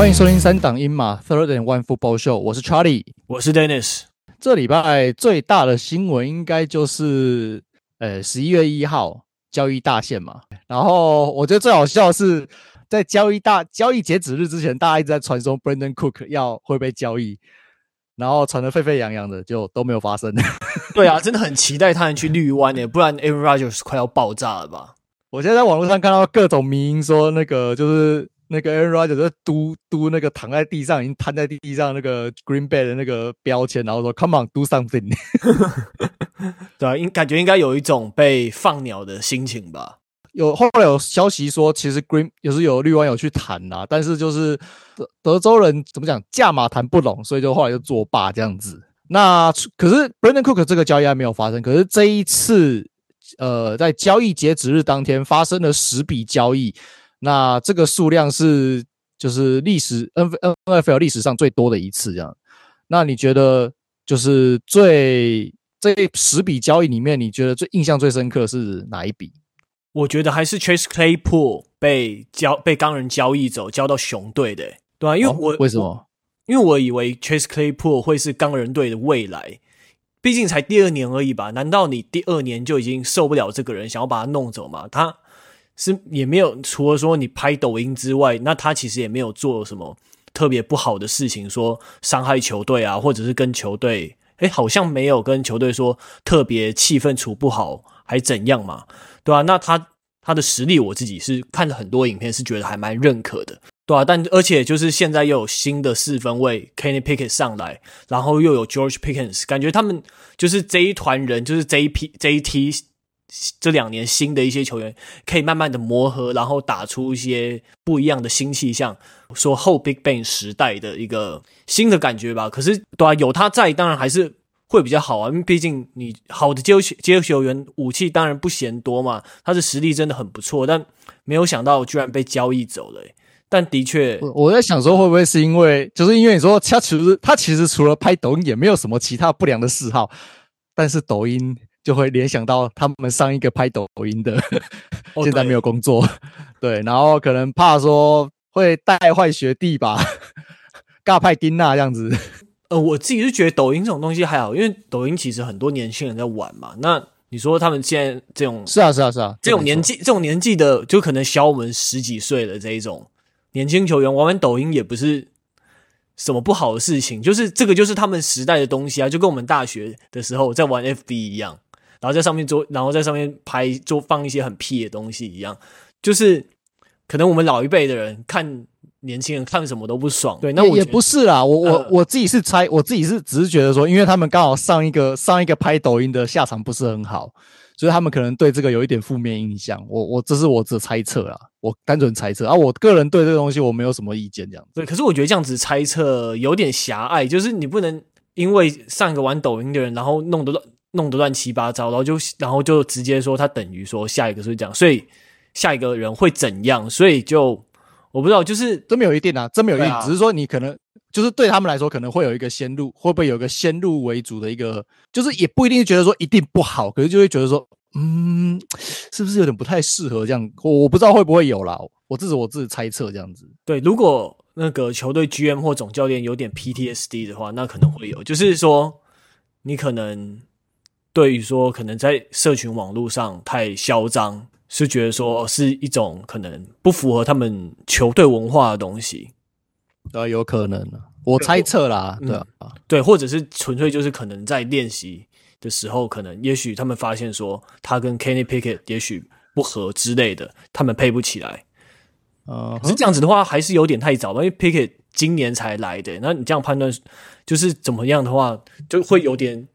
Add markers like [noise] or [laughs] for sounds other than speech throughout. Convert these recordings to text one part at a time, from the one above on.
欢迎收听三档英马 Third and One Football Show，我是 Charlie，我是 Dennis。这礼拜最大的新闻应该就是，呃，十一月一号交易大限嘛。然后我觉得最好笑的是，在交易大交易截止日之前，大家一直在传说 Brandon Cook 要会被交易，然后传得沸沸扬扬的，就都没有发生。[laughs] 对啊，真的很期待他能去绿湾诶，不然 Aaron Rodgers 快要爆炸了吧？我现在在网络上看到各种迷因说，那个就是。那个 Aaron Rodgers 在嘟嘟那个躺在地上已经瘫在地上那个 Green Bay 的那个标签，然后说 Come on do something。[laughs] 对啊，应感觉应该有一种被放鸟的心情吧。有后来有消息说，其实 Green 也是有绿湾有去谈啦，但是就是德德州人怎么讲价码谈不拢，所以就后来就作罢这样子。那可是 Brandon Cook 这个交易还没有发生，可是这一次呃在交易截止日当天发生了十笔交易。那这个数量是就是历史 N N F L 历史上最多的一次这样。那你觉得就是最这十笔交易里面，你觉得最印象最深刻是哪一笔？我觉得还是 Chase Claypool 被交被钢人交易走，交到熊队的，对啊，因为我、哦、为什么？因为我以为 Chase Claypool 会是钢人队的未来，毕竟才第二年而已吧？难道你第二年就已经受不了这个人，想要把他弄走吗？他。是也没有，除了说你拍抖音之外，那他其实也没有做什么特别不好的事情，说伤害球队啊，或者是跟球队，诶，好像没有跟球队说特别气氛处不好，还怎样嘛？对啊，那他他的实力，我自己是看了很多影片，是觉得还蛮认可的，对啊，但而且就是现在又有新的四分卫 Kenny Pickett 上来，然后又有 George Pickens，感觉他们就是这一团人，就是这一批这一批。这两年新的一些球员可以慢慢的磨合，然后打出一些不一样的新气象，说后 Big Bang 时代的一个新的感觉吧。可是对啊，有他在，当然还是会比较好啊。因为毕竟你好的接球接球员武器当然不嫌多嘛，他的实力真的很不错。但没有想到居然被交易走了。但的确，我在想说会不会是因为，就是因为你说他其实他其实除了拍抖音也没有什么其他不良的嗜好，但是抖音。就会联想到他们上一个拍抖音的，[laughs] 现在没有工作，对，然后可能怕说会带坏学弟吧，[laughs] 尬派丁娜这样子。呃，我自己是觉得抖音这种东西还好，因为抖音其实很多年轻人在玩嘛。那你说他们现在这种是啊是啊是啊，这种年纪这种年纪的，就可能小我们十几岁的这一种年轻球员玩玩抖音也不是什么不好的事情，就是这个就是他们时代的东西啊，就跟我们大学的时候在玩 FB 一样。然后在上面做，然后在上面拍，做放一些很屁的东西一样，就是可能我们老一辈的人看年轻人看什么都不爽。对，那我也不是啦，我我、呃、我自己是猜，我自己是只是觉得说，因为他们刚好上一个上一个拍抖音的下场不是很好，所以他们可能对这个有一点负面印象。我我这是我只猜测啦，我单纯猜测啊，我个人对这个东西我没有什么意见这样子。对，可是我觉得这样子猜测有点狭隘，就是你不能因为上一个玩抖音的人，然后弄得乱。弄得乱七八糟，然后就然后就直接说他等于说下一个是这样，所以下一个人会怎样？所以就我不知道，就是真没有一定啊，真没有一定，啊、只是说你可能就是对他们来说可能会有一个先入，会不会有一个先入为主的一个，就是也不一定觉得说一定不好，可是就会觉得说，嗯，是不是有点不太适合这样？我我不知道会不会有啦，我自己我自己猜测这样子。对，如果那个球队 GM 或总教练有点 PTSD 的话，那可能会有，就是说你可能。对于说可能在社群网络上太嚣张，是觉得说是一种可能不符合他们球队文化的东西，啊，有可能，我猜测啦，对啊，嗯，对，或者是纯粹就是可能在练习的时候，可能也许他们发现说他跟 Kenny Pickett 也许不合之类的，他们配不起来，呃，是这样子的话还是有点太早吧，因为 Pickett 今年才来的，那你这样判断就是怎么样的话，就会有点。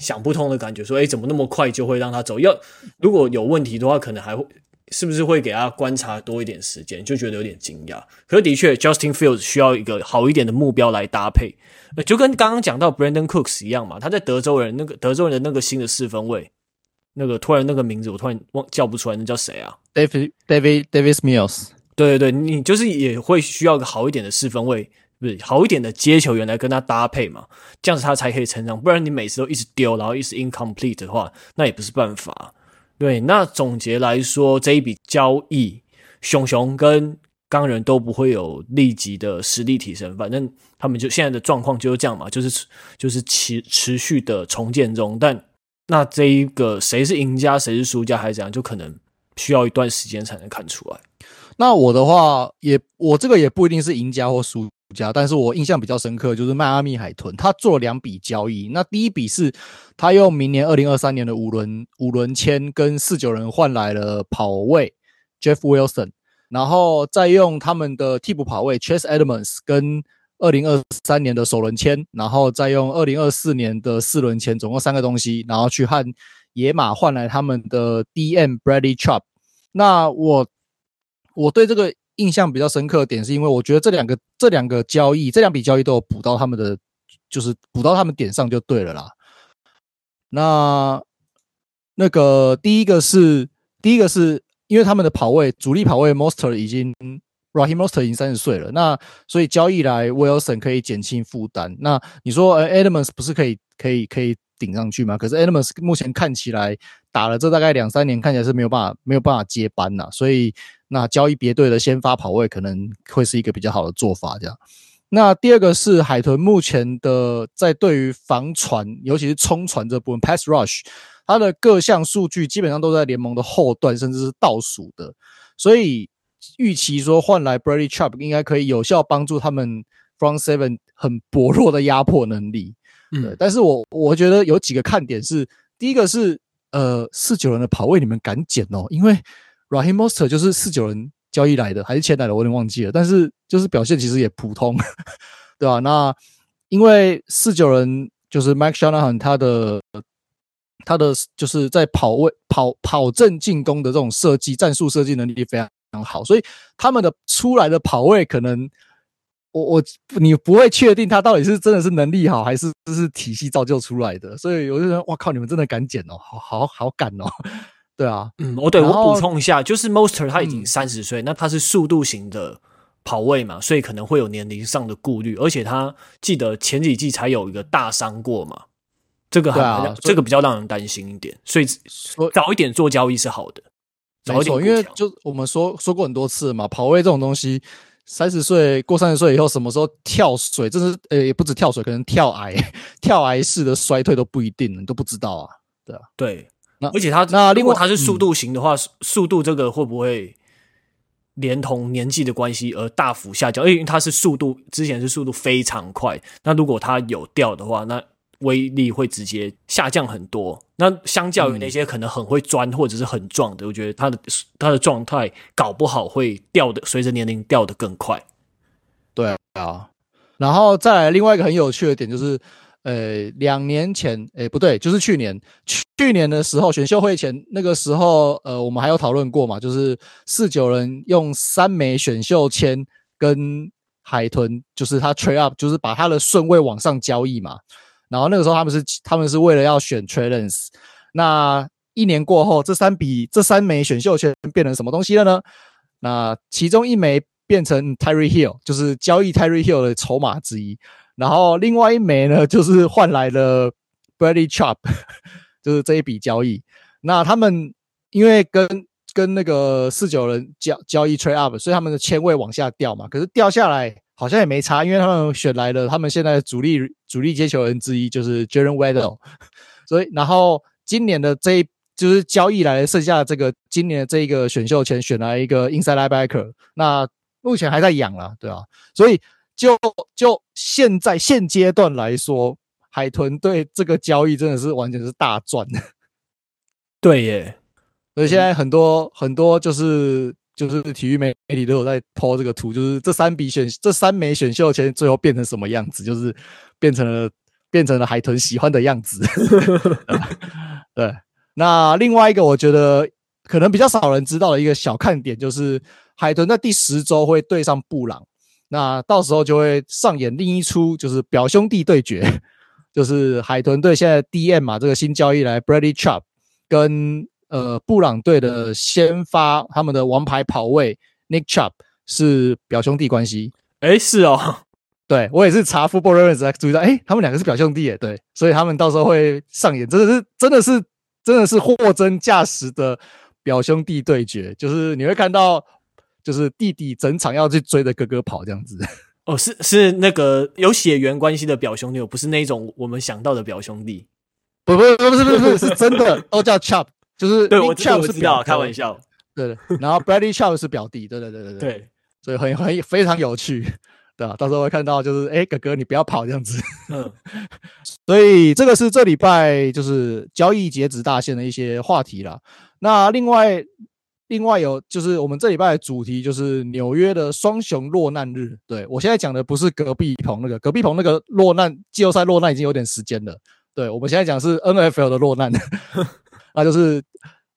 想不通的感觉，说：“哎，怎么那么快就会让他走？要如果有问题的话，可能还会是不是会给他观察多一点时间？就觉得有点惊讶。可是的确，Justin Fields 需要一个好一点的目标来搭配，就跟刚刚讲到 Brandon Cooks 一样嘛。他在德州人那个德州人的那个新的四分卫，那个突然那个名字我突然忘叫不出来，那叫谁啊？David David Davis Mills。对对对，你就是也会需要一个好一点的四分卫。”不是好一点的接球员来跟他搭配嘛，这样子他才可以成长。不然你每次都一直丢，然后一直 incomplete 的话，那也不是办法。对，那总结来说，这一笔交易，熊熊跟钢人都不会有立即的实力提升，反正他们就现在的状况就是这样嘛，就是就是持持续的重建中。但那这一个谁是赢家，谁是输家，还是怎样，就可能需要一段时间才能看出来。那我的话也，我这个也不一定是赢家或输家，但是我印象比较深刻就是迈阿密海豚，他做了两笔交易。那第一笔是他用明年二零二三年的五轮五轮签跟四九人换来了跑位 Jeff Wilson，然后再用他们的替补跑位 Chase Edmonds 跟二零二三年的首轮签，然后再用二零二四年的四轮签，总共三个东西，然后去和野马换来他们的 DM Bradley Chubb。那我我对这个。印象比较深刻的点是因为我觉得这两个这两个交易这两笔交易都有补到他们的，就是补到他们点上就对了啦。那那个第一个是第一个是因为他们的跑位主力跑位，Monster 已经 Rahim Monster 已经三十岁了，那所以交易来 Wilson 可以减轻负担。那你说呃 Edmonds 不是可以可以可以顶上去吗？可是 Edmonds 目前看起来打了这大概两三年，看起来是没有办法没有办法接班呐，所以。那交易别队的先发跑位可能会是一个比较好的做法，这样。那第二个是海豚目前的在对于防传，尤其是冲传这部分 （pass rush），它的各项数据基本上都在联盟的后段，甚至是倒数的。所以预期说换来 Bradley Chubb 应该可以有效帮助他们 front seven 很薄弱的压迫能力。嗯，但是我我觉得有几个看点是，第一个是呃四九人的跑位你们敢捡哦，因为。Raheem Mostert 就是四九人交易来的，还是签来的，我有点忘记了。但是就是表现其实也普通，[laughs] 对吧、那因为四九人就是 Mike Shanahan 他的他的就是在跑位跑跑阵进攻的这种设计战术设计能力非常非常好，所以他们的出来的跑位可能我我你不会确定他到底是真的是能力好，还是是体系造就出来的。所以有些人，哇靠，你们真的敢捡哦，好好好敢哦。[laughs] 对啊，嗯，哦对我补充一下，就是 Mostert 他已经三十岁，那他是速度型的跑位嘛，所以可能会有年龄上的顾虑，而且他记得前几季才有一个大伤过嘛，这个还、啊、这个比较让人担心一点，所以早一点做交易是好的，早一点，因为就我们说说过很多次嘛，跑位这种东西，三十岁过三十岁以后，什么时候跳水，这是呃也不止跳水，可能跳癌跳崖式的衰退都不一定，你都不知道啊，对啊，对。那而且他那如果他是速度型的话，嗯、速度这个会不会连同年纪的关系而大幅下降？因为他是速度之前是速度非常快，那如果他有掉的话，那威力会直接下降很多。那相较于那些可能很会钻或者是很壮的，嗯、我觉得他的他的状态搞不好会掉的，随着年龄掉的更快。对啊，然后再来另外一个很有趣的点就是。呃，两年前，诶，不对，就是去年，去年的时候，选秀会前那个时候，呃，我们还有讨论过嘛，就是四九人用三枚选秀签跟海豚，就是他 trade up，就是把他的顺位往上交易嘛。然后那个时候他们是他们是为了要选 Trey Lance。那一年过后，这三笔这三枚选秀权变成什么东西了呢？那其中一枚变成 Tyreek Hill，就是交易 Tyreek Hill 的筹码之一。然后另外一枚呢，[laughs] 就是换来了 Bradley Chubb，[laughs] 就是这一笔交易。那他们因为跟跟那个四九人交交易 trade up，所以他们的签位往下掉嘛。可是掉下来好像也没差，因为他们选来了他们现在的主力主力接球人之一，就是 Jalen Waddle。[laughs] 所以然后今年的这一就是交易来剩下的这个今年的这一个选秀前选来一个 inside linebacker，那目前还在养啦，对啊，所以。就就现在现阶段来说，海豚对这个交易真的是完全是大赚的。[laughs] 对耶，所以现在很多、嗯、很多就是就是体育媒体都有在 po 这个图，就是这三笔选这三枚选秀签最后变成什么样子，就是变成了变成了海豚喜欢的样子。[laughs] 对，那另外一个我觉得可能比较少人知道的一个小看点，就是海豚在第十周会对上布朗。那到时候就会上演另一出，就是表兄弟对决，[laughs] 就是海豚队现在 DM 嘛，这个新交易来 Bradley Chubb 跟呃布朗队的先发他们的王牌跑位 Nick Chubb 是表兄弟关系。诶，是哦，[laughs] 对我也是查 Football Reference 才注意到，诶，他们两个是表兄弟耶，对，所以他们到时候会上演，真的是真的是真的是货真价实的表兄弟对决，就是你会看到。就是弟弟整场要去追着哥哥跑这样子。[laughs] 哦，是是那个有血缘关系的表兄弟，不是那种我们想到的表兄弟。不不不不是不是不是是真的，都叫 Chop，就是对我知道，我知道，开玩笑。对，然后 Bradley Chop 是表弟，对对对对对。对，所以很很非常有趣，对吧？到时候会看到就是，哎，哥哥你不要跑这样子。嗯，[laughs] 所以这个是这礼拜就是交易截止大限的一些话题啦。那另外。另外有就是我们这礼拜的主题就是纽约的双雄落难日。对，我现在讲的不是隔壁棚那个，隔壁棚那个落难季后赛落难已经有点时间了。对，我们现在讲是 NFL 的落难，[laughs] 那就是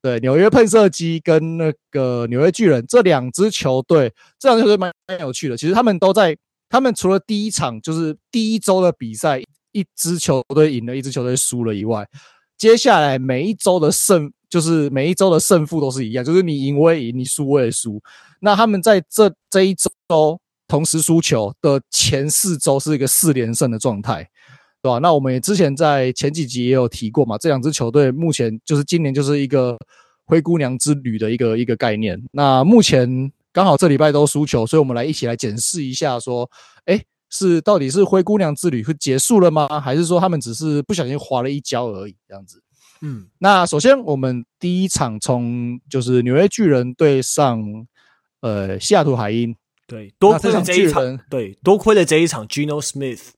对纽约喷射机跟那个纽约巨人这两支球队，这两支球队蛮蛮有趣的。其实他们都在，他们除了第一场就是第一周的比赛，一支球队赢了，一支球队输了以外，接下来每一周的胜。就是每一周的胜负都是一样，就是你赢我也赢，你输我也输。那他们在这这一周同时输球的前四周是一个四连胜的状态，对吧？那我们也之前在前几集也有提过嘛，这两支球队目前就是今年就是一个灰姑娘之旅的一个一个概念。那目前刚好这礼拜都输球，所以我们来一起来检视一下，说，诶，是到底是灰姑娘之旅会结束了吗？还是说他们只是不小心滑了一跤而已，这样子？嗯，那首先我们第一场从就是纽约巨人对上呃西雅图海鹰，对，多亏了这一场，对，多亏了这一场 Gino Smith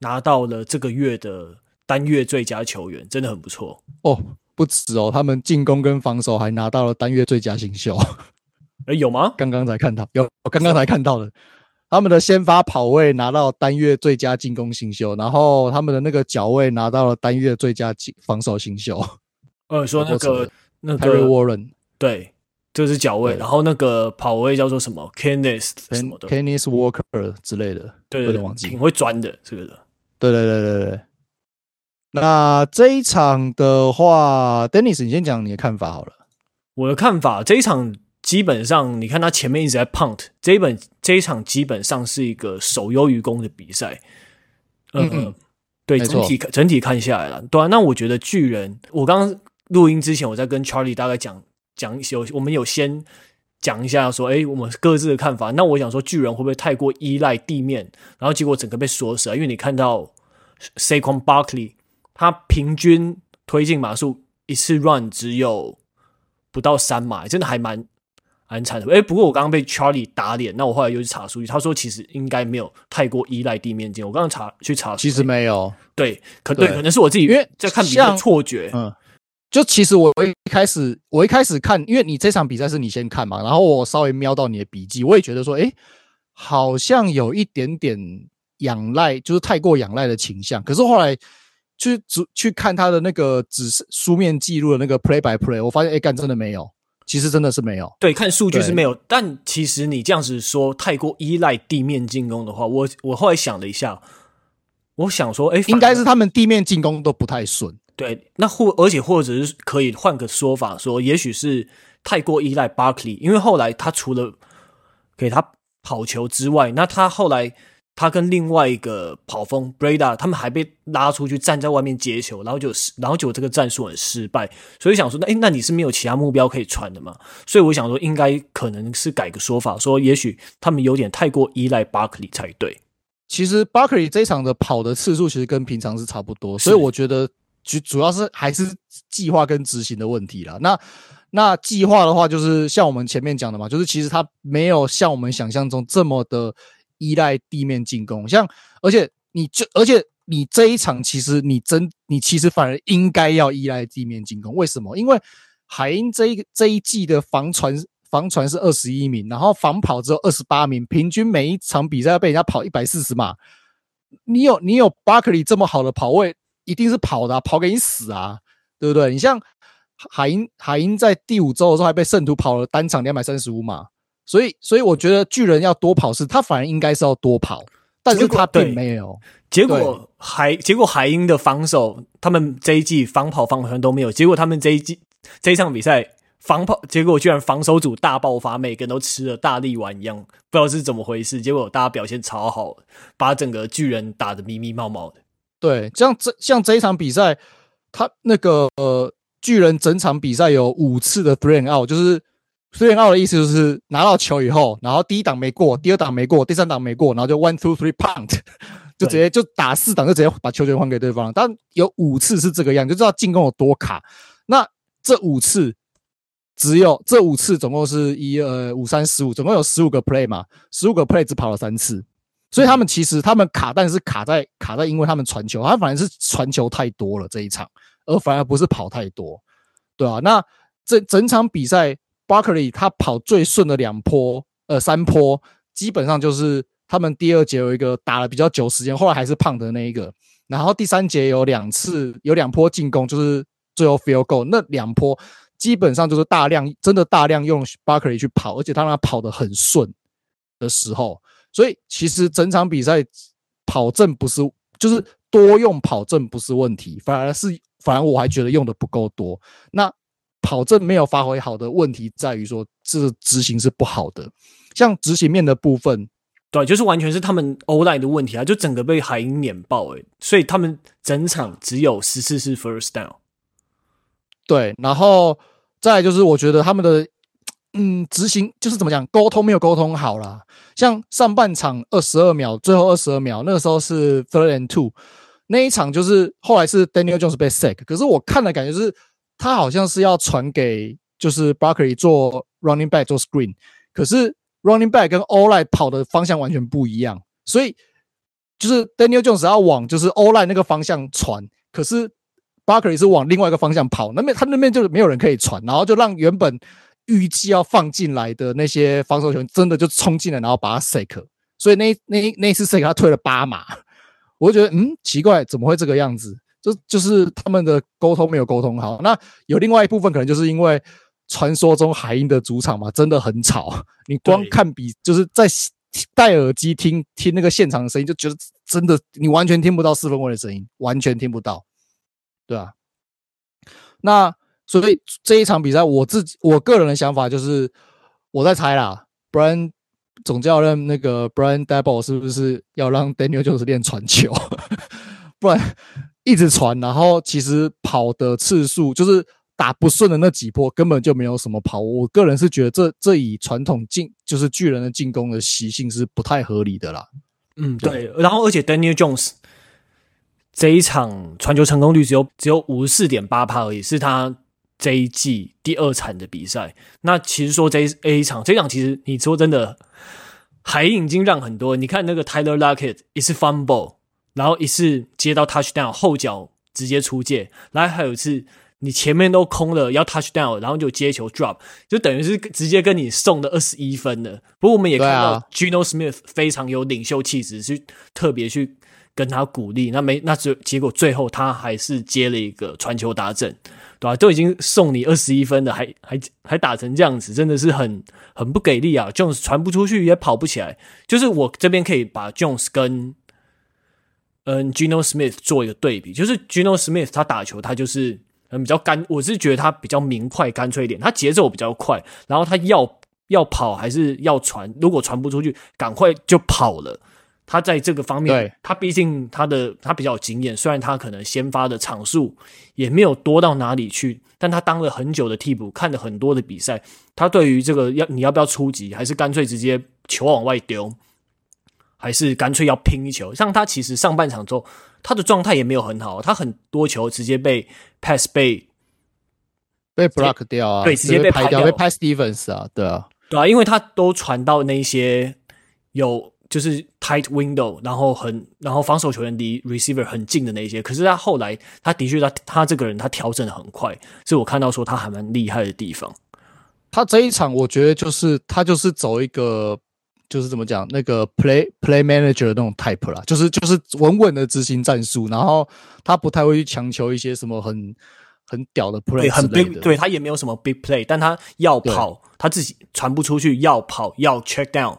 拿到了这个月的单月最佳球员，真的很不错哦，不止哦，他们进攻跟防守还拿到了单月最佳新秀，哎，有吗？刚刚才看到，有，我刚刚才看到的。他们的先发跑位拿到单月最佳进攻新秀，然后他们的那个脚位拿到了单月最佳防守新秀。呃，说那个那个 Harry Warren，对，这是脚位，然后那个跑位叫做什么 Kenneth 什么的，Kenneth Walker 之类的，对对对，挺会钻的这个的。对对对对对。那这一场的话，Dennis，你先讲你的看法好了。我的看法，这一场。基本上，你看他前面一直在 punt，这一本这一场基本上是一个守优于攻的比赛。嗯嗯，对，整体整体看下来了，对啊。那我觉得巨人，我刚刚录音之前，我在跟 Charlie 大概讲讲有，我们有先讲一下说，哎，我们各自的看法。那我想说，巨人会不会太过依赖地面，然后结果整个被锁死了？因为你看到 Saquon Barkley，他平均推进码数一次 run 只有不到三码，真的还蛮。蛮惨的，诶、欸、不过我刚刚被 Charlie 打脸，那我后来又去查数据，他说其实应该没有太过依赖地面进。我刚刚查去查，其实没有，对，可对，对，可能是我自己因为在看比赛错觉。嗯，就其实我一开始我一开始看，因为你这场比赛是你先看嘛，然后我稍微瞄到你的笔记，我也觉得说，诶、欸、好像有一点点仰赖，就是太过仰赖的倾向。可是后来去去看他的那个只是书面记录的那个 play by play，我发现，诶、欸、干真的没有。其实真的是没有，对，看数据是没有，但其实你这样子说太过依赖地面进攻的话，我我后来想了一下，我想说，哎，应该是他们地面进攻都不太顺。对，那或而且或者是可以换个说法说，也许是太过依赖 Barkley，因为后来他除了给他跑球之外，那他后来。他跟另外一个跑锋 Breida 他们还被拉出去站在外面接球，然后就然后就这个战术很失败，所以想说，那诶，那你是没有其他目标可以传的嘛？所以我想说，应该可能是改个说法，说也许他们有点太过依赖 Barkley 才对。其实 Barkley 这一场的跑的次数其实跟平常是差不多，所以我觉得主主要是还是计划跟执行的问题啦。那那计划的话，就是像我们前面讲的嘛，就是其实他没有像我们想象中这么的。依赖地面进攻，像而且你就而且你这一场其实你真你其实反而应该要依赖地面进攻，为什么？因为海鹰这一这一季的防传防传是二十一名，然后防跑只有二十八名，平均每一场比赛要被人家跑一百四十码。你有你有巴克利这么好的跑位，一定是跑的啊，跑给你死啊，对不对？你像海鹰海鹰在第五周的时候还被圣徒跑了单场两百三十五码。所以，所以我觉得巨人要多跑是，他反而应该是要多跑，但是他并没有。结果海，结果海鹰的防守，他们这一季防跑防传都没有。结果他们这一季这一场比赛防跑，结果居然防守组大爆发，每个人都吃了大力丸一样，不知道是怎么回事。结果大家表现超好，把整个巨人打得迷迷冒冒的。对，像这像这一场比赛，他那个呃巨人整场比赛有五次的 three and out，就是。three and out 的意思就是拿到球以后，然后第一档没过，第二档没过，第三档没过，然后就 one two three punt，[laughs] 就直接就打四档，就直接把球权还给对方。但有五次是这个样，就知道进攻有多卡。那这五次只有这五次总共是一二五三十五，总共有十五个 play 嘛，十五个 play 只跑了三次，所以他们其实他们卡，但是卡在卡在，因为他们传球，他反而是传球太多了这一场，而反而不是跑太多，对啊，那这整场比赛。Barkley 他跑最顺的两坡，呃，三坡基本上就是他们第二节有一个打了比较久时间，后来还是胖的那一个。然后第三节有两次有两波进攻，就是最后 feel go 那两波基本上就是大量真的大量用 Barkley 去跑，而且他让他跑得很顺的时候，所以其实整场比赛跑阵不是就是多用跑阵不是问题，反而是反而我还觉得用的不够多。那跑阵没有发挥好的问题在于说，这执行是不好的。像执行面的部分，对，就是完全是他们 O-line 的问题啊，就整个被海鹰碾爆诶、欸，所以他们整场只有十四次 first down。对，然后再来就是我觉得他们的嗯执行就是怎么讲，沟通没有沟通好啦。像上半场二十二秒，最后二十二秒那个时候是 third and two，那一场就是后来是 Daniel Jones 被 sack，可是我看的感觉是。他好像是要传给就是 Barkley 做 running back 做 screen，可是 running back 跟 O-line 跑的方向完全不一样，所以就是 Daniel Jones 要往就是 O-line 那个方向传，可是 Barkley 是往另外一个方向跑，那边他那边就没有人可以传，然后就让原本预计要放进来的那些防守球员真的就冲进来，然后把他 sack，所以那那那一次 sack 他退了八码，我就觉得嗯奇怪，怎么会这个样子？就就是他们的沟通没有沟通好，那有另外一部分可能就是因为传说中海鹰的主场嘛，真的很吵。你光看比就是在戴耳机听听那个现场的声音，就觉得真的你完全听不到四分卫的声音，完全听不到，对啊。那所以这一场比赛，我自己我个人的想法就是我在猜啦，Brian 总教练那个 Brian Daboll 是不是要让 Daniel 就是练传球，[laughs] 不然。一直传，然后其实跑的次数就是打不顺的那几波，根本就没有什么跑。我个人是觉得这这以传统进就是巨人的进攻的习性是不太合理的啦。嗯，对。然后而且 Daniel Jones 这一场传球成功率只有只有五十四点八趴而已，是他这一季第二场的比赛。那其实说这一场这一场其实你说真的，海鹰已经让很多。你看那个 Tyler Lockett 一次 fumble。然后一次接到 touchdown 后脚直接出界，然后还有一次你前面都空了要 touchdown，然后就接球 drop，就等于是直接跟你送的二十一分了。不过我们也看到 Gino Smith 非常有领袖气质，去特别去跟他鼓励。那没那最结果最后他还是接了一个传球达阵，对吧？都已经送你二十一分了，还还还打成这样子，真的是很很不给力啊！Jones 传不出去也跑不起来，就是我这边可以把 Jones 跟嗯 Gino Smith 做一个对比，就是 Gino Smith 他打球，他就是嗯比较干，我是觉得他比较明快、干脆一点，他节奏比较快，然后他要要跑还是要传，如果传不出去，赶快就跑了。他在这个方面，他毕竟他的他比较有经验，虽然他可能先发的场数也没有多到哪里去，但他当了很久的替补，看了很多的比赛，他对于这个要你要不要出击，还是干脆直接球往外丢。还是干脆要拼一球，像他其实上半场之后，他的状态也没有很好，他很多球直接被 pass 被被 block 掉啊，对，直接被拍掉，被 pass defense 啊，对啊，对啊，因为他都传到那些有就是 tight window，然后很然后防守球员离 receiver 很近的那些，可是他后来他的确他他这个人他调整的很快，所以我看到说他还蛮厉害的地方。他这一场我觉得就是他就是走一个。就是怎么讲，那个 play play manager 的那种 type 啦，就是就是稳稳的执行战术，然后他不太会去强求一些什么很很屌的 play，很 big，对，他也没有什么 big play，但他要跑，他自己传不出去，要跑要 check down，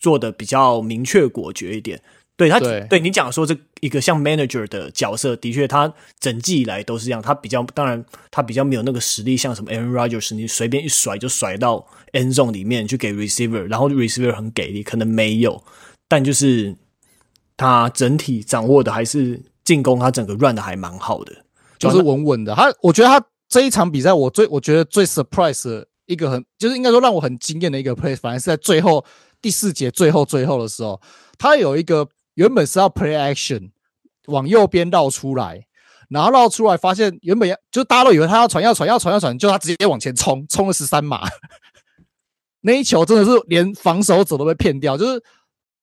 做的比较明确果决一点。对他，对，对你讲说这一个像 manager 的角色，的确他整季以来都是这样。他比较，当然他比较没有那个实力，像什么 Aaron Rodgers，你随便一甩就甩到 end zone 里面去给 receiver，然后 receiver 很给力，可能没有，但就是他整体掌握的还是进攻，他整个 run 的还蛮好的，就是稳稳的。他我觉得他这一场比赛，我最我觉得最 surprise 的一个很就是应该说让我很惊艳的一个 play，反而是在最后第四节最后最后的时候，他有一个原本是要 play action 往右边绕出来，然后绕出来发现原本要就大家都以为他要传要传要传要传，就他直接往前冲，冲了十三码，[laughs] 那一球真的是连防守者都被骗掉，就是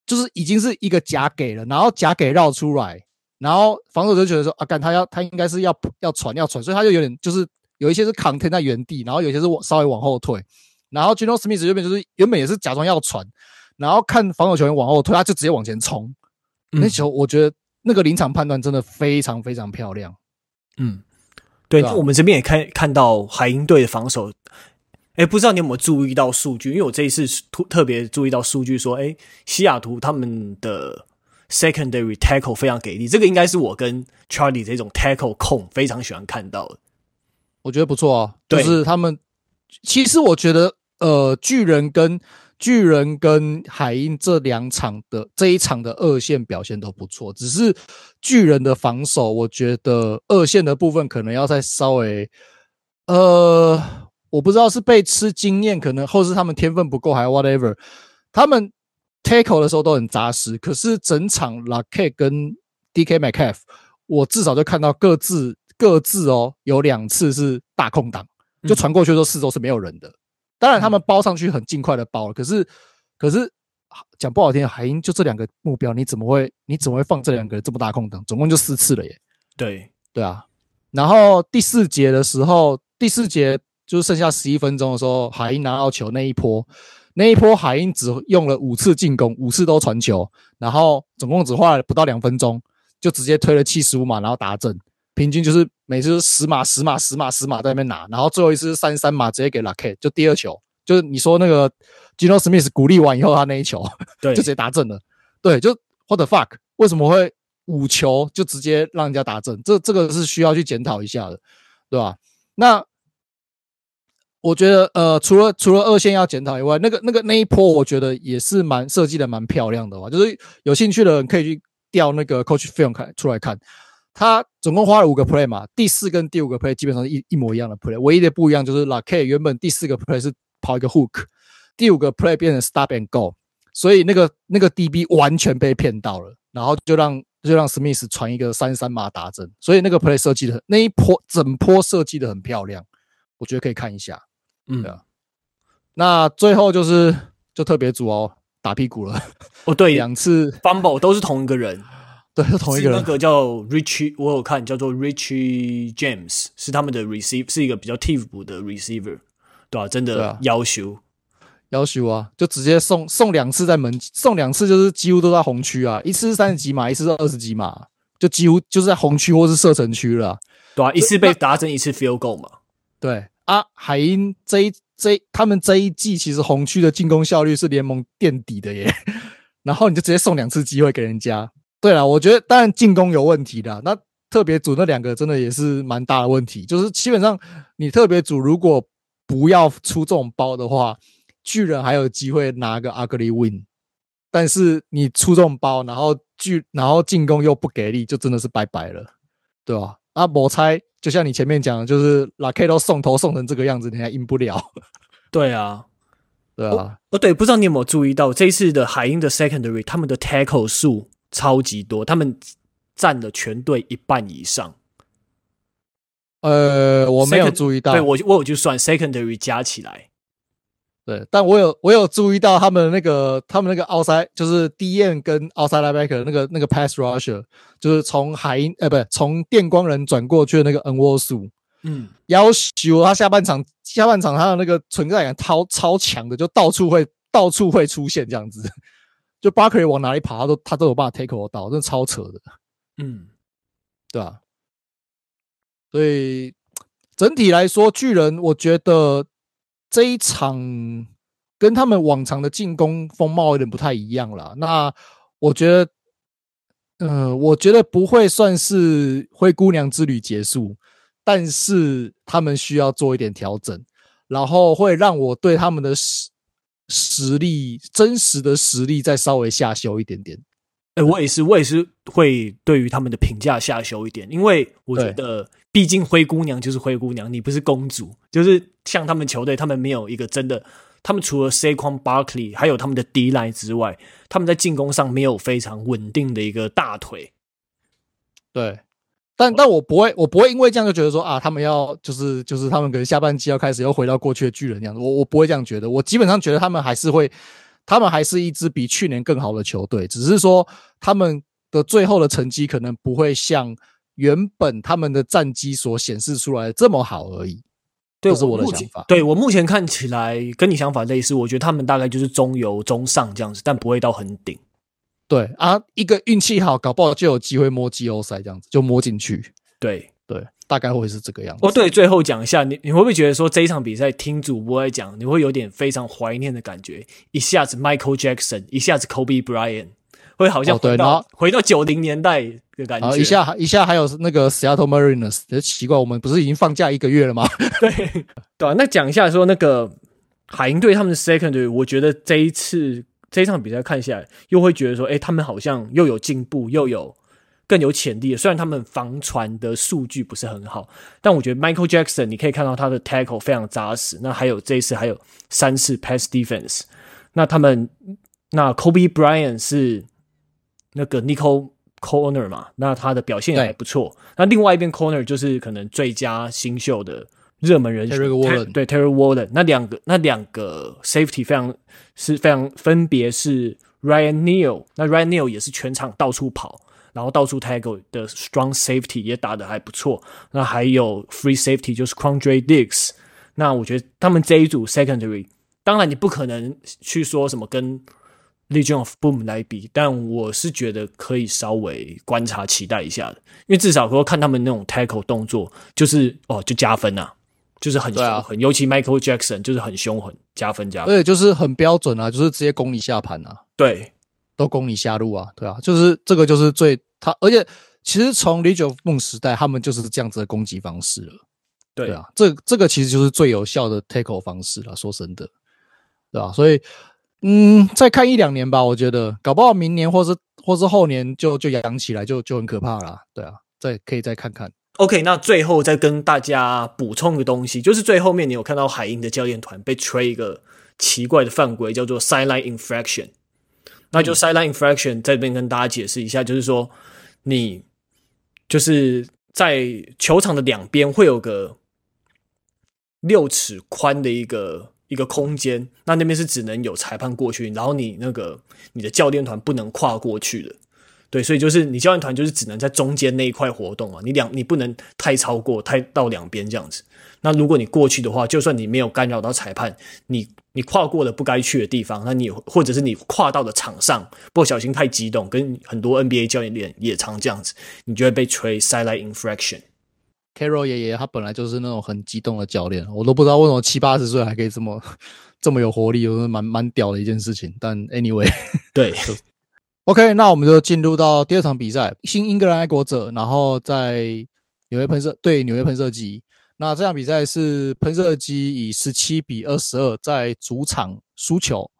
就是已经是一个假给了，然后假给绕出来，然后防守者就觉得说啊，干他要他应该是要要传要传，所以他就有点就是。有一些是扛天在原地，然后有些是往稍微往后退，然后 Geno Smith 这边就是原本也是假装要传，然后看防守球员往后退，他就直接往前冲。嗯、那球我觉得那个临场判断真的非常非常漂亮。嗯，对，我们这边也看看到海鹰队的防守。哎，不知道你有没有注意到数据？因为我这一次特特别注意到数据说，哎，西雅图他们的 secondary tackle 非常给力，这个应该是我跟 Charlie 这种 tackle 控非常喜欢看到的。我觉得不错啊，就是他们。其实我觉得，呃，巨人跟巨人跟海鹰这两场的这一场的二线表现都不错，只是巨人的防守，我觉得二线的部分可能要再稍微，呃，我不知道是被吃经验，可能或是他们天分不够，还是 whatever。他们 tackle 的时候都很扎实，可是整场 l u c k e 跟 DK Metcalf，我至少就看到各自。各自哦，有两次是大空档，就传过去的时候四周是没有人的。当然他们包上去很尽快的包了，可是可是讲不好听，海鹰就这两个目标，你怎么会你怎么会放这两个这么大空档？总共就四次了耶。对对啊，然后第四节的时候，第四节就是剩下十一分钟的时候，海鹰拿到球那一波，那一波海鹰只用了五次进攻，五次都传球，然后总共只花了不到两分钟，就直接推了七十五码，然后达阵。平均就是每次十码十码十码十码在那边拿，然后最后一次是三三码直接给 Luckett，就第二球，就是你说那个 Gino Smith 鼓励完以后他那一球，对，就直接打正了。对，就 What the fuck？为什么会五球就直接让人家打正？这这个是需要去检讨一下的，对吧？那我觉得呃，除了除了二线要检讨以外，那个那个那一波我觉得也是蛮设计的蛮漂亮的吧，就是有兴趣的人可以去调那个 Coach Film 看出来看。他总共花了五个 play 嘛，第四跟第五个 play 基本上是一一模一样的 play，唯一的不一样就是 Luckett 原本第四个 play 是跑一个 hook，第五个 play 变成 stop and go，所以那个那个 DB 完全被骗到了，然后就让就让 Smith 传一个三三码打针，所以那个 play 设计的很那一波整波设计的很漂亮，我觉得可以看一下，嗯，对啊，那最后就是就特别组哦打屁股了，哦对，[laughs] 两次。Fumble 都是同一个人。对，是同一个人。那个叫 Richie，我有看，叫做 Richie James，是他们的 receiver，是一个比较替补的 receiver，对吧、啊？真的要求，要求啊，就直接送送两次在门，送两次就是几乎都在红区啊，一次是三十几码，一次是二十几码，就几乎就是在红区或是射程区了，对啊，一次被打成一次 field goal 嘛。对啊，海鹰这一这一他们这一季其实红区的进攻效率是联盟垫底的耶，[laughs] 然后你就直接送两次机会给人家。对啦，我觉得当然进攻有问题的，那特别组那两个真的也是蛮大的问题。就是基本上你特别组如果不要出这种包的话，巨人还有机会拿个 ugly win。但是你出这种包，然后巨然后进攻又不给力，就真的是拜拜了，对吧？啊，我猜就像你前面讲的，就是 Luckett 都送头送成这个样子，你还赢不了。[laughs] 对啊，对啊。哦，对，不知道你有没有注意到这一次的海鹰的 secondary 他们的 tackle 数。超级多，他们占了全队一半以上。呃，我没有注意到，对，我我有就算 secondary 加起来，对，但我有我有注意到他们那个他们那个 outside 就是 DN 跟 outside linebacker 那个那个 pass rusher，就是从海鹰呃不是从电光人转过去的那个 Nwosu，嗯，要求他下半场下半场他的那个存在感超超强的，就到处会到处会出现这样子。就巴克利往哪里爬，他都他都有办法 take 我到，真的超扯的。嗯，对啊。所以整体来说，巨人我觉得这一场跟他们往常的进攻风貌有点不太一样了。那我觉得，呃，我觉得不会算是灰姑娘之旅结束，但是他们需要做一点调整，然后会让我对他们的。实力真实的实力再稍微下修一点点，哎、欸，我也是，我也是会对于他们的评价下修一点，因为我觉得毕竟灰姑娘就是灰姑娘，你不是公主。就是像他们球队，他们没有一个真的，他们除了 Saquon Barkley 还有他们的 D line 之外，他们在进攻上没有非常稳定的一个大腿。对。但但我不会，我不会因为这样就觉得说啊，他们要就是就是他们可能下半季要开始又回到过去的巨人这样子，我我不会这样觉得。我基本上觉得他们还是会，他们还是一支比去年更好的球队，只是说他们的最后的成绩可能不会像原本他们的战绩所显示出来的这么好而已。这是我的想法。对，我目前看起来跟你想法类似，我觉得他们大概就是中游中上这样子，但不会到很顶。对啊，一个运气好，搞不好就有机会摸季后赛，这样子就摸进去。对对，大概会是这个样子。哦，对，最后讲一下，你你会不会觉得说这一场比赛听主播在讲，你会有点非常怀念的感觉？一下子 Michael Jackson，一下子 Kobe Bryant，会好像回到、哦、回到九零年代的感觉。一下一下还有那个 Seattle Mariners，也奇怪，我们不是已经放假一个月了吗？[laughs] 对对啊，那讲一下说那个海鹰队他们的 Secondary，我觉得这一次。这一场比赛看下来，又会觉得说，哎，他们好像又有进步，又有更有潜力。虽然他们防传的数据不是很好，但我觉得 Michael Jackson，你可以看到他的 tackle 非常扎实。那还有这一次还有三次 pass defense。那他们那 Kobe Bryant 是那个 Nickel corner 嘛？那他的表现也还不错。那另外一边 corner 就是可能最佳新秀的。热门人选，对 Terry Wallen，那两个那两个 safety 非常是非常分别是 Ryan Neal，那 Ryan Neal 也是全场到处跑，然后到处 tackle 的 strong safety 也打得还不错。那还有 free safety 就是 Quandre Diggs，那我觉得他们这一组 secondary，当然你不可能去说什么跟 Legion of Boom 来比，但我是觉得可以稍微观察期待一下的，因为至少说看他们那种 tackle 动作，就是哦就加分呐、啊。就是很凶狠，啊、尤其 Michael Jackson 就是很凶狠，加分加分。对，就是很标准啊，就是直接攻你下盘啊，对，都攻你下路啊，对啊，就是这个就是最他，而且其实从 Legion of Boom 时代，他们就是这样子的攻击方式了，对，对啊，这这个其实就是最有效的 tackle 方式了，说真的，对吧、啊？所以，嗯，再看一两年吧，我觉得搞不好明年或是或是后年就就养起来就就很可怕了，对啊，再可以再看看。OK，那最后再跟大家补充一个东西，就是最后面你有看到海鹰的教练团被吹一个奇怪的犯规，叫做 sideline infraction。那就 sideline infraction 在这边跟大家解释一下，就是说你就是在球场的两边会有个六尺宽的一个一个空间，那那边是只能有裁判过去，然后你那个你的教练团不能跨过去的。对，所以就是你教练团就是只能在中间那一块活动啊，你两你不能太超过，太到两边这样子。那如果你过去的话，就算你没有干扰到裁判，你你跨过了不该去的地方，那你或者是你跨到了场上，不小心太激动，跟很多 NBA 教练练也常这样子，你就会被吹 sideline infraction。Carroll 爷爷他本来就是那种很激动的教练，我都不知道为什么七八十岁还可以这么 [laughs] 这么有活力，我觉得蛮蛮屌的一件事情。但 anyway，对。[laughs] OK，那我们就进入到第二场比赛，新英格兰爱国者，然后在纽约喷射对纽约喷射机。那这场比赛是喷射机以十七比二十二在主场输球。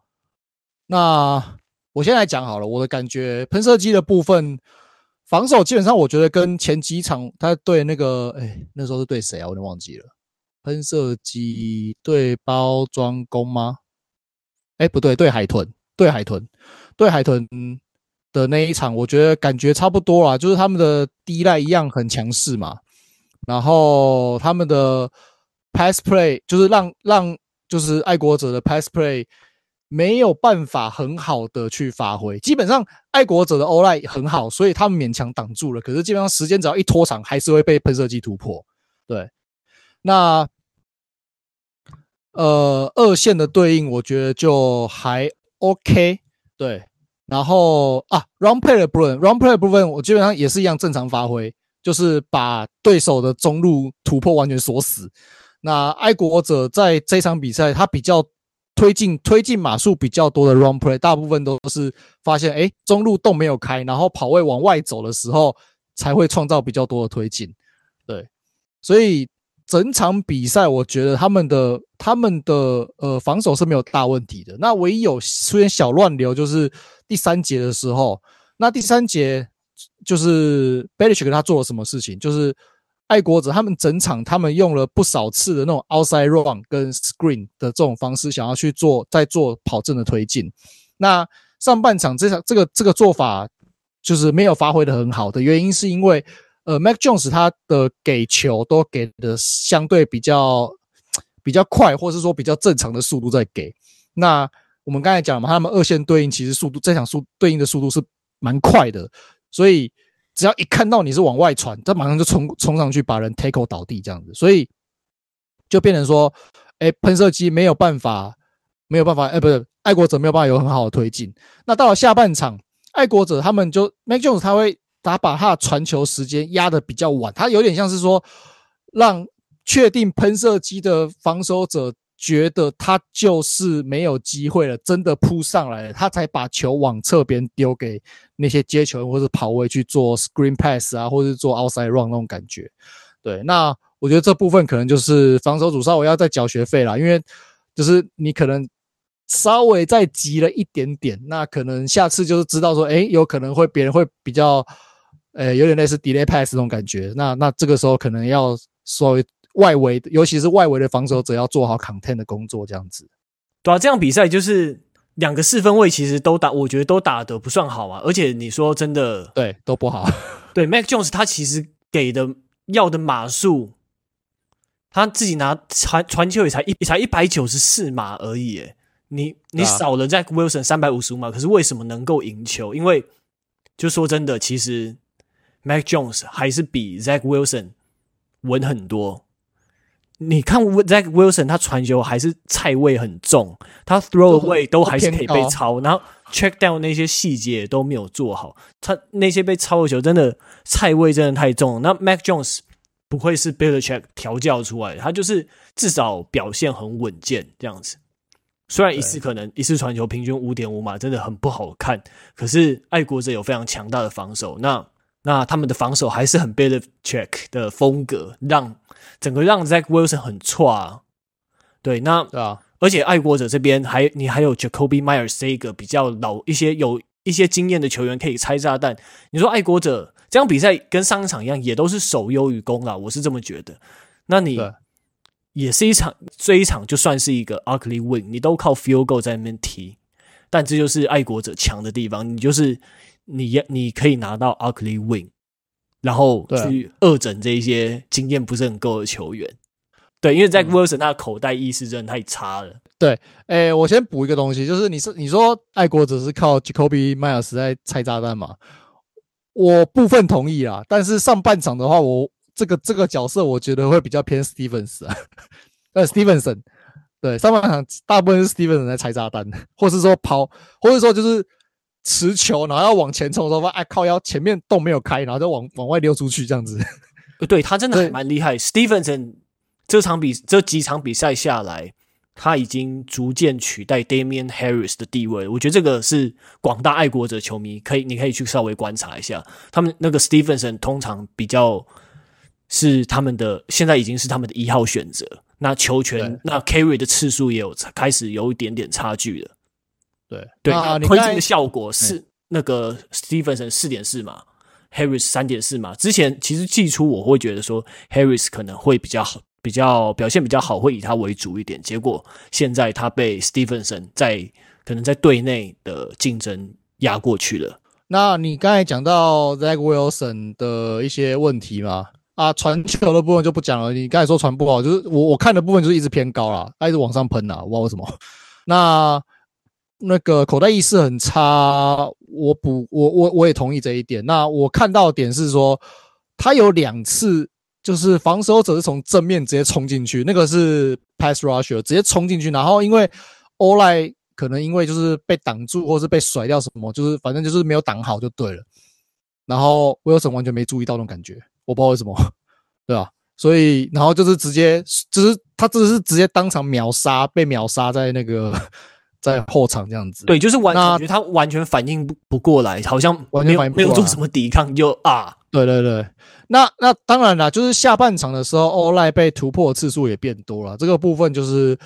那我先来讲好了，我的感觉，喷射机的部分防守基本上我觉得跟前几场他对那个，哎，那时候是对谁啊？我有点忘记了。喷射机对包装工吗？哎，不对，对海豚，对海豚，对海豚。的那一场，我觉得感觉差不多啦，就是他们的 D-line 一样很强势嘛，然后他们的 pass play 就是让让就是爱国者的 pass play 没有办法很好的去发挥，基本上爱国者的 O-line 很好，所以他们勉强挡住了，可是基本上时间只要一拖长，还是会被喷射机突破。对，那呃二线的对应，我觉得就还 OK，对。然后啊，run play 的部分，run play 的部分，我基本上也是一样正常发挥，就是把对手的中路突破完全锁死。那爱国者在这场比赛，他比较推进推进码数比较多的 run play，大部分都是发现诶中路洞没有开，然后跑位往外走的时候，才会创造比较多的推进。对，所以整场比赛，我觉得他们的他们的呃防守是没有大问题的。那唯一有出现小乱流就是。第三节的时候，那第三节就是 Belichick 他做了什么事情？就是爱国者他们整场他们用了不少次的那种 outside run 跟 screen 的这种方式，想要去做在做跑阵的推进。那上半场这场这个这个做法就是没有发挥的很好的原因，是因为呃，Mac Jones 他的给球都给的相对比较比较快，或是说比较正常的速度在给。那我们刚才讲嘛，他们二线对应其实速度这场速对应的速度是蛮快的，所以。只要一看到你是往外传，他马上就冲冲上去把人 tackle 倒地这样子，所以就变成说，哎、喷射机没有办法，没有办法，哎、不是，爱国者没有办法有很好的推进。那到了下半场，爱国者他们就 Mac Jones 他会他把他的传球时间压的比较晚，他有点像是说让确定喷射机的防守者。觉得他就是没有机会了，真的扑上来了，他才把球往侧边丢给那些接球或者跑位去做 screen pass 啊，或者是做 outside run 那种感觉。对，那我觉得这部分可能就是防守组稍微要再缴学费啦，因为就是你可能稍微再急了一点点，那可能下次就是知道说，诶，有可能会别人会比较，呃，有点类似 delay pass 那种感觉。那那这个时候可能要稍微。外围，尤其是外围的防守者要做好 content 的工作，这样子。对啊，这样比赛就是两个四分位其实都打，我觉得都打得不算好啊。而且你说真的，对，都不好。[laughs] 对，Mac Jones 他其实给的要的码数，他自己拿传传球也才一才一百九十四码而已。诶，你你少了 Zach Wilson 三百五十五码，可是为什么能够赢球？因为就说真的，其实 Mac Jones 还是比 Zach Wilson 稳很多。你看，Zach Wilson 他传球还是菜味很重，他 throw away 都还是可以被抄，然后 check down 那些细节都没有做好，他那些被抄的球真的菜味真的太重了。那 Mac Jones 不会是 Belichick 调教出来的，他就是至少表现很稳健这样子。虽然一次可能一次传球平均五点五码，真的很不好看，可是爱国者有非常强大的防守，那那他们的防守还是很 Belichick 的风格，让。整个让 Zach Wilson 很挫啊，对，那对啊，而且爱国者这边还你还有 Jacoby Meyers 这个比较老一些有一些经验的球员可以拆炸弹。你说爱国者这样比赛跟上一场一样，也都是守优于攻啦，我是这么觉得。那你也是一场这一场就算是一个 ugly win，你都靠 field goal 在那边踢，但这就是爱国者强的地方，你就是你你可以拿到 ugly win。然后去恶整这一些经验不是很够的球员，对，因为 Zach Wilson 他的口袋意识真的太差了。对，诶，我先补一个东西，就是你是你说爱国者是靠 Jacoby Meyers 在拆炸弹嘛？我部分同意啊，但是上半场的话，我这个这个角色我觉得会比较偏 Stevens 啊，呃，Stevenson，对，上半场大部分是 Stevenson 在拆炸弹，或是说抛，或者说就是。持球，然后要往前冲的时候，哎，靠腰前面洞没有开，然后就往往外溜出去，这样子。对，他真的还蛮厉害。Stevenson 这场比这几场比赛下来，他已经逐渐取代 Damien Harris 的地位。我觉得这个是广大爱国者球迷可以，你可以去稍微观察一下。他们那个 Stevenson 通常比较是他们的，现在已经是他们的一号选择。那球权、那 carry 的次数也有开始有一点点差距了。对对，推进的效果是那个 Stevenson 四点四嘛，Harris 三点四嘛。之前其实季初我会觉得说 Harris 可能会比较好，比较表现比较好，会以他为主一点。结果现在他被 Stevenson 在可能在队内的竞争压过去了。那你刚才讲到 Zach Wilson 的一些问题嘛？啊，传球的部分就不讲了。你刚才说传不好，就是我我看的部分就是一直偏高啦，他一直往上喷啦，我不知道为什么。那那个口袋意识很差，我补我我我也同意这一点。那我看到的点是说，他有两次就是防守者是从正面直接冲进去，那个是 pass rusher 直接冲进去，然后因为 O-line 可能因为就是被挡住或是被甩掉什么，就是反正就是没有挡好就对了。然后 Wilson 完全没注意到那种感觉，我不知道为什么，[laughs] 对吧？所以然后就是直接就是他这是直接当场秒杀，被秒杀在那个。在后场这样子，对，就是完全感觉他完全反应不不过来，好像完全没有做什么抵抗就啊，对对对，那那当然了，就是下半场的时候，O-line 被突破次数也变多了，这个部分就是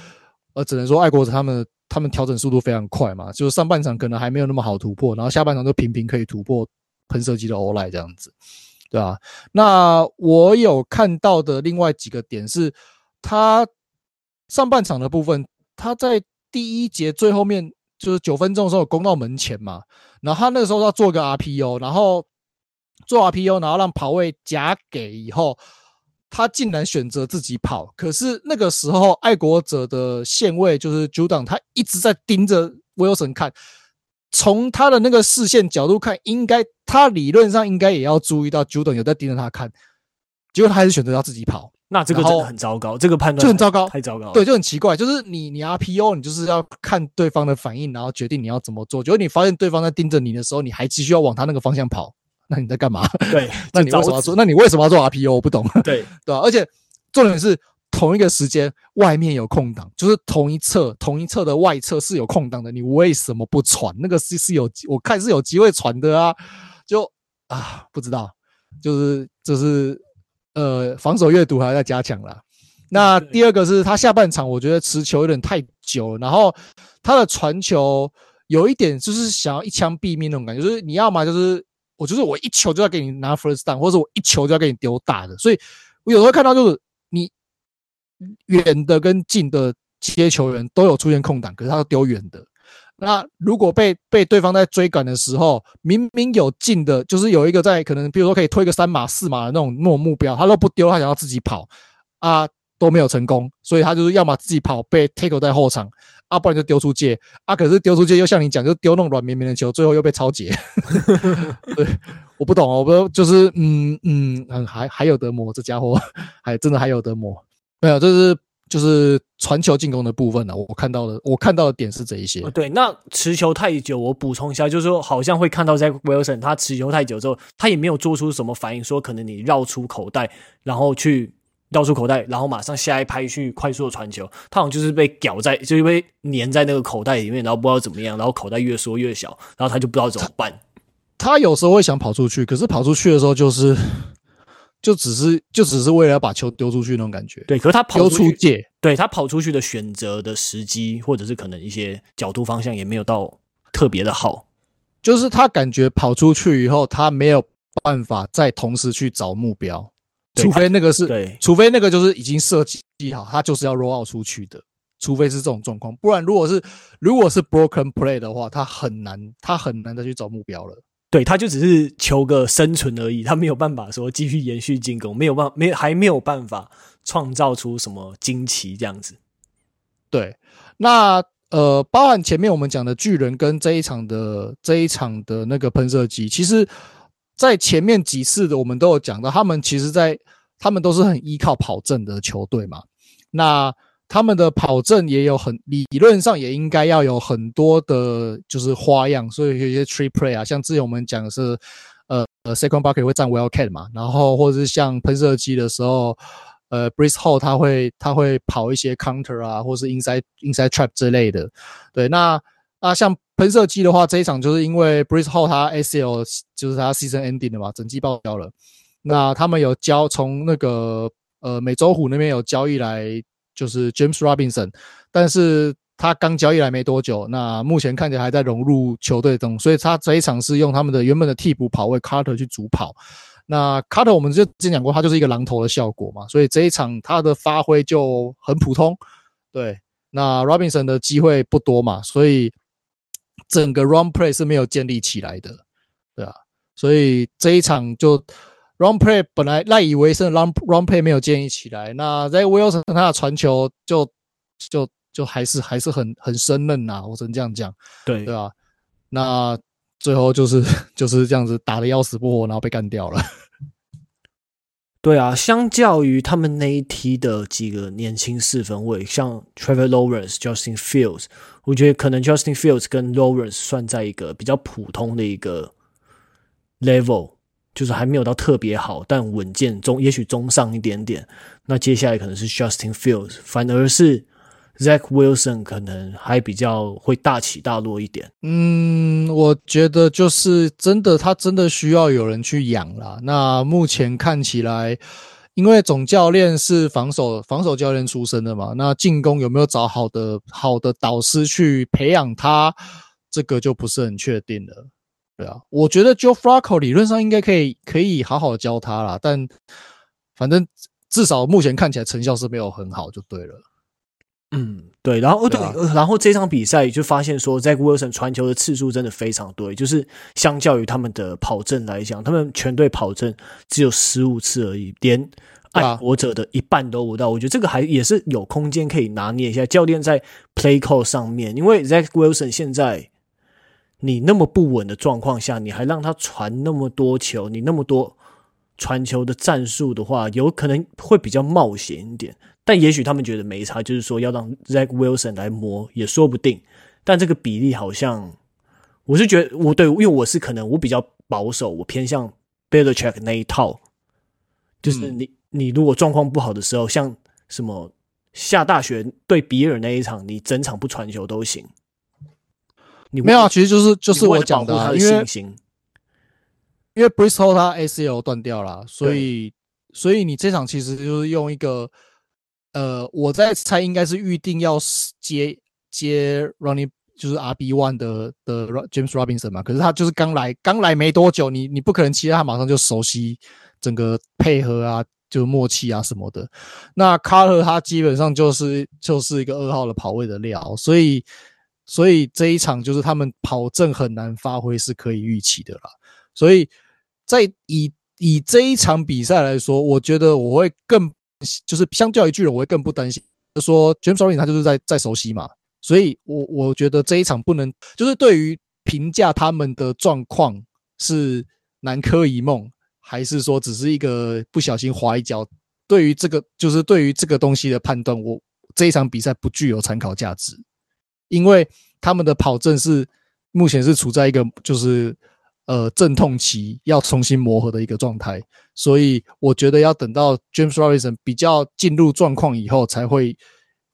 呃，只能说爱国者他们他们调整速度非常快嘛，就是上半场可能还没有那么好突破，然后下半场就频频可以突破喷射机的 O-line 这样子，对啊，那我有看到的另外几个点是，他上半场的部分，他在第一节最后面就是九分钟的时候有攻到门前嘛，然后他那个时候要做个 RPO，然后做 RPO，然后让跑位夹给以后，他竟然选择自己跑，可是那个时候爱国者的线位就是 JU 等他一直在盯着 Wilson 看。从他的那个视线角度看，应该他理论上应该也要注意到 JU 等有在盯着他看，结果他还是选择要自己跑。那这个真的很糟糕，这个判断就很糟糕，太糟糕了。对，就很奇怪，就是你你 RPO，你就是要看对方的反应，然后决定你要怎么做。结果你发现对方在盯着你的时候，你还继续要往他那个方向跑，[laughs] 那你在干嘛？对，[laughs] 那你为什么要做？那你为什么要做 RPO？我不懂。对 [laughs] 对吧？而且重点是。同一个时间，外面有空档，就是同一侧，同一侧的外侧是有空档的。你为什么不传？那个是是有，我看是有机会传的啊。就啊，不知道，就是就是呃，防守阅读还要再加强啦。那第二个是他下半场，我觉得持球有点太久，然后他的传球有一点就是想要一枪毙命那种感觉，就是你要么就是我就是我一球就要给你拿 first down，或者我一球就要给你丢大的。所以我有时候看到就是你。远的跟近的切球员都有出现空档，可是他都丢远的。那如果被被对方在追赶的时候，明明有近的，就是有一个在可能，比如说可以推个三码四码的那种那种目标，他都不丢，他想要自己跑啊，都没有成功。所以他就是要么自己跑被 take 在后场，啊，不然就丢出界啊。可是丢出界又像你讲，就丢那种软绵绵的球，最后又被超截。[laughs] 对，我不懂哦，我不就是嗯嗯嗯，还还有得磨，这家伙还真的还有得磨。没有，这是就是传球进攻的部分呢、啊。我看到的，我看到的点是这一些。对，那持球太久，我补充一下，就是说，好像会看到在 Wilson 他持球太久之后，他也没有做出什么反应，说可能你绕出口袋，然后去绕出口袋，然后马上下一拍去快速的传球，他好像就是被绞在，就是被粘在那个口袋里面，然后不知道怎么样，然后口袋越缩越小，然后他就不知道怎么办。他，他有时候会想跑出去，可是跑出去的时候就是。就只是就只是为了要把球丢出去那种感觉，对。可是他跑出界，对他跑出去的选择的时机，或者是可能一些角度方向也没有到特别的好。就是他感觉跑出去以后，他没有办法再同时去找目标，除非那个是，对，除非那个就是已经设计好，他就是要 roll out 出去的。除非是这种状况，不然如果是如果是 broken play 的话，他很难，他很难再去找目标了。对，他就只是求个生存而已，他没有办法说继续延续进攻，没有办法，没还没有办法创造出什么惊奇这样子。对，那呃，包含前面我们讲的巨人跟这一场的这一场的那个喷射机，其实，在前面几次的我们都有讲到，他们其实在他们都是很依靠跑阵的球队嘛。那他们的跑阵也有很理论上也应该要有很多的，就是花样，所以有些 trick play 啊，像之前我们讲的是，呃呃 second bucket 会站 wildcat 嘛，然后或者是像喷射机的时候，呃，Breece Hall 他会他会跑一些 counter 啊，或是 inside inside trap 之类的。对，那那像喷射机的话，这一场就是因为 Breece Hall 他 ACL 就是他 season ending 的嘛，整季报销了。那他们有交从那个呃美洲虎那边有交易来。就是 James Robinson，但是他刚交易来没多久，那目前看起来还在融入球队中，所以他这一场是用他们的原本的替补跑位 Carter 去主跑。那 Carter 我们就之前讲过，他就是一个狼头的效果嘛，所以这一场他的发挥就很普通。对，那 Robinson 的机会不多嘛，所以整个 Run Play 是没有建立起来的，对啊，所以这一场就。Run play 本来赖以为生的 run run play 没有建立起来，那在 Wilson 他的传球就就就还是还是很很生嫩呐，我只能这样讲，对对吧？那最后就是 [laughs] 就是这样子打的要死不活，然后被干掉了。[laughs] 对啊，相较于他们那一梯的几个年轻四分卫，像 Trevor Lawrence、Justin Fields，我觉得可能 Justin Fields 跟 Lawrence 算在一个比较普通的一个 level。就是还没有到特别好，但稳健中，也许中上一点点。那接下来可能是 Justin Fields，反而是 Zach Wilson 可能还比较会大起大落一点。嗯，我觉得就是真的，他真的需要有人去养啦。那目前看起来，因为总教练是防守防守教练出身的嘛，那进攻有没有找好的好的导师去培养他，这个就不是很确定了。对啊，我觉得 Joe Flacco 理论上应该可以可以好好教他啦，但反正至少目前看起来成效是没有很好，就对了。嗯，对，然后对，对啊，然后这场比赛就发现说，Zach Wilson 传球的次数真的非常多，就是相较于他们的跑阵来讲，他们全队跑阵只有十五次而已，连爱国者的一半都不到。啊、我觉得这个还也是有空间可以拿捏一下教练在 Play Call 上面，因为 Zach Wilson 现在。你那么不稳的状况下，你还让他传那么多球，你那么多传球的战术的话，有可能会比较冒险一点。但也许他们觉得没差，就是说要让 Zach Wilson 来磨也说不定。但这个比例好像，我是觉得我对，因为我是可能我比较保守，我偏向 Belichick 那一套，就是你你如果状况不好的时候，像什么下大雪对比尔那一场，你整场不传球都行。你没有啊，其实就是就是我讲的，啊因为因为 Hall 他 ACL 断掉了，所以所以你这场其实就是用一个呃，我在猜应该是预定要接接 Running 就是 RB one 的的 James Robinson 嘛，可是他就是刚来刚来没多久，你你不可能期待他马上就熟悉整个配合啊，就默契啊什么的。那 Carter 他基本上就是就是一个二号的跑位的料，所以。所以这一场就是他们跑阵很难发挥是可以预期的啦。所以在以以这一场比赛来说，我觉得我会更就是相较于巨人，我会更不担心。说 James Robinson 他就是在在熟悉嘛，所以我我觉得这一场不能就是对于评价他们的状况是南柯一梦，还是说只是一个不小心滑一脚？对于这个就是对于这个东西的判断，我这一场比赛不具有参考价值。因为他们的跑阵是目前是处在一个就是呃阵痛期，要重新磨合的一个状态，所以我觉得要等到 James Robinson 比较进入状况以后，才会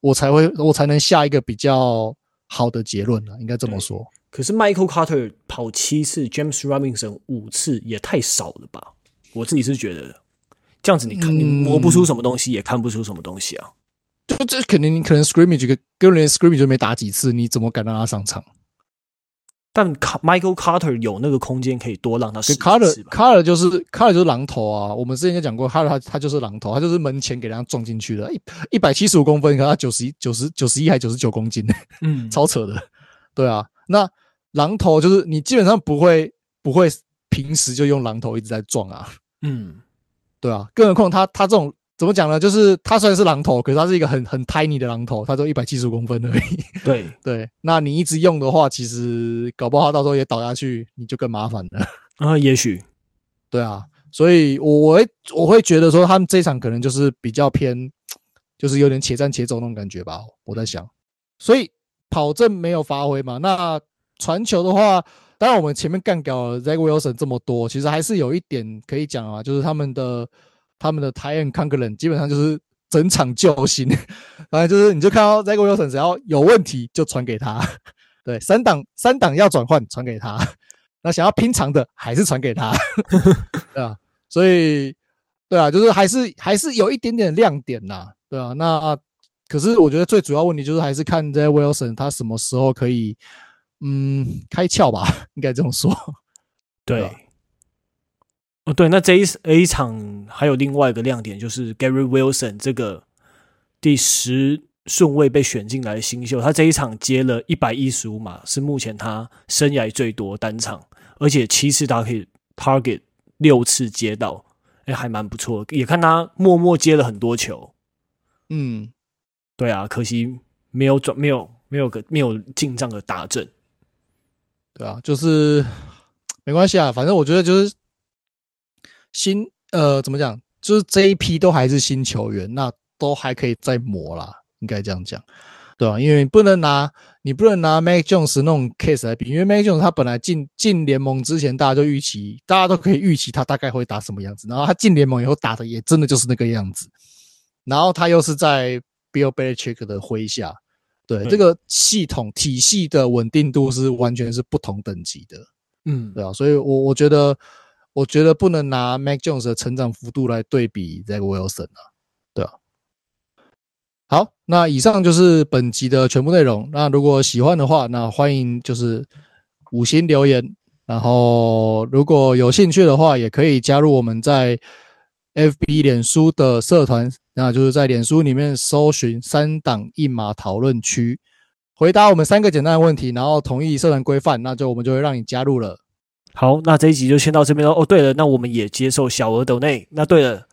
我才会我才能下一个比较好的结论了，应该这么说。可是 Michael Carter 跑七次，James Robinson 五次也太少了吧？我自己是觉得这样子，你看你磨不出什么东西，也看不出什么东西啊。就这肯定，你可能 scrimmage 个跟连 scrimmage 就没打几次，你怎么敢让他上场？但 Michael Carter 有那个空间可以多让他试。Carter Carter 就是 Carter 就是榔头啊！我们之前就讲过，Carter 他他就是榔头，他就是门前给人家撞进去的，一一百七十五公分，可他九十一九十九十一还九十九公斤，嗯，[laughs] 超扯的。对啊，那榔头就是你基本上不会不会平时就用榔头一直在撞啊，嗯，对啊，更何况他他这种。怎么讲呢？就是他虽然是榔头，可是他是一个很很 tiny 的榔头，他就一百七十五公分而已。对 [laughs] 对，那你一直用的话，其实搞不好他到时候也倒下去，你就更麻烦了。[laughs] 啊，也许，对啊，所以我会我会觉得说，他们这场可能就是比较偏，就是有点且战且走那种感觉吧。我在想，所以跑阵没有发挥嘛，那传球的话，当然我们前面干掉了 Zach Wilson 这么多，其实还是有一点可以讲啊，就是他们的。他们的 tight end Conklin 基本上就是整场救星，[laughs] 反正就是你就看到 Zach Wilson 只要有问题就传给他，[laughs] 对，三档三档要转换传给他，那想要拼长的还是传给他，[laughs] 对啊，所以对啊，就是还是还是有一点点亮点呐，对啊，那啊，可是我觉得最主要问题就是还是看 Zach Wilson 他什么时候可以嗯开窍吧，应该这么说，对。对哦，对，那这一 A 场还有另外一个亮点，就是 Gary Wilson 这个第十顺位被选进来的新秀，他这一场接了一百一十五码，是目前他生涯最多单场，而且七次他可以 target 六次接到，哎，还蛮不错。也看他默默接了很多球，嗯，对啊，可惜没有转，没有没有个没有进账的打阵，对啊，就是没关系啊，反正我觉得就是。新呃，怎么讲？就是这一批都还是新球员，那都还可以再磨啦，应该这样讲，对吧？因为你不能拿你不能拿 Mac Jones 那种 case 来比，因为 Mac Jones 他本来进进联盟之前，大家就预期，大家都可以预期他大概会打什么样子，然后他进联盟以后打的也真的就是那个样子，然后他又是在 Bill Belichick 的麾下，对，对这个系统体系的稳定度是完全是不同等级的，嗯，对啊，所以我我觉得。我觉得不能拿 Mac Jones 的成长幅度来对比 Zach Wilson 啊，对啊。好，那以上就是本集的全部内容。那如果喜欢的话，那欢迎就是五星留言，然后如果有兴趣的话，也可以加入我们在 FB 脸书的社团，那就是在脸书里面搜寻“三档一码讨论区”，回答我们三个简单的问题，然后同意社团规范，那就我们就会让你加入了。好，那这一集就先到这边喽。哦，对了，那我们也接受小额抖内。那对了，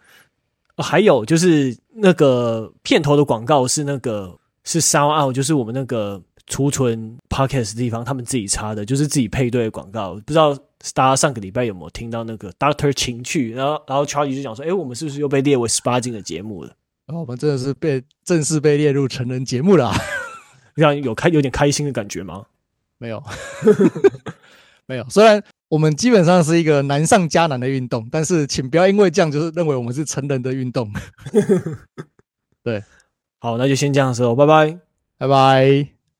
哦，还有就是那个片头的广告是那个是 SoundOut，就是我们那个储存 Podcast 的地方，他们自己插的，就是自己配对的广告。不知道大家上个礼拜有没有听到那个 Doctor 情趣？然后，然后 Charlie 就讲说：“哎，我们是不是又被列为十八禁的节目了？”然后我们真的是被正式被列入成人节目了，[laughs] 这样有开有点开心的感觉吗？没有，[laughs] 没有，虽然。我们基本上是一个难上加难的运动，但是请不要因为这样就是认为我们是成人的运动。[laughs] 对，好，那就先这样说，拜拜，拜拜。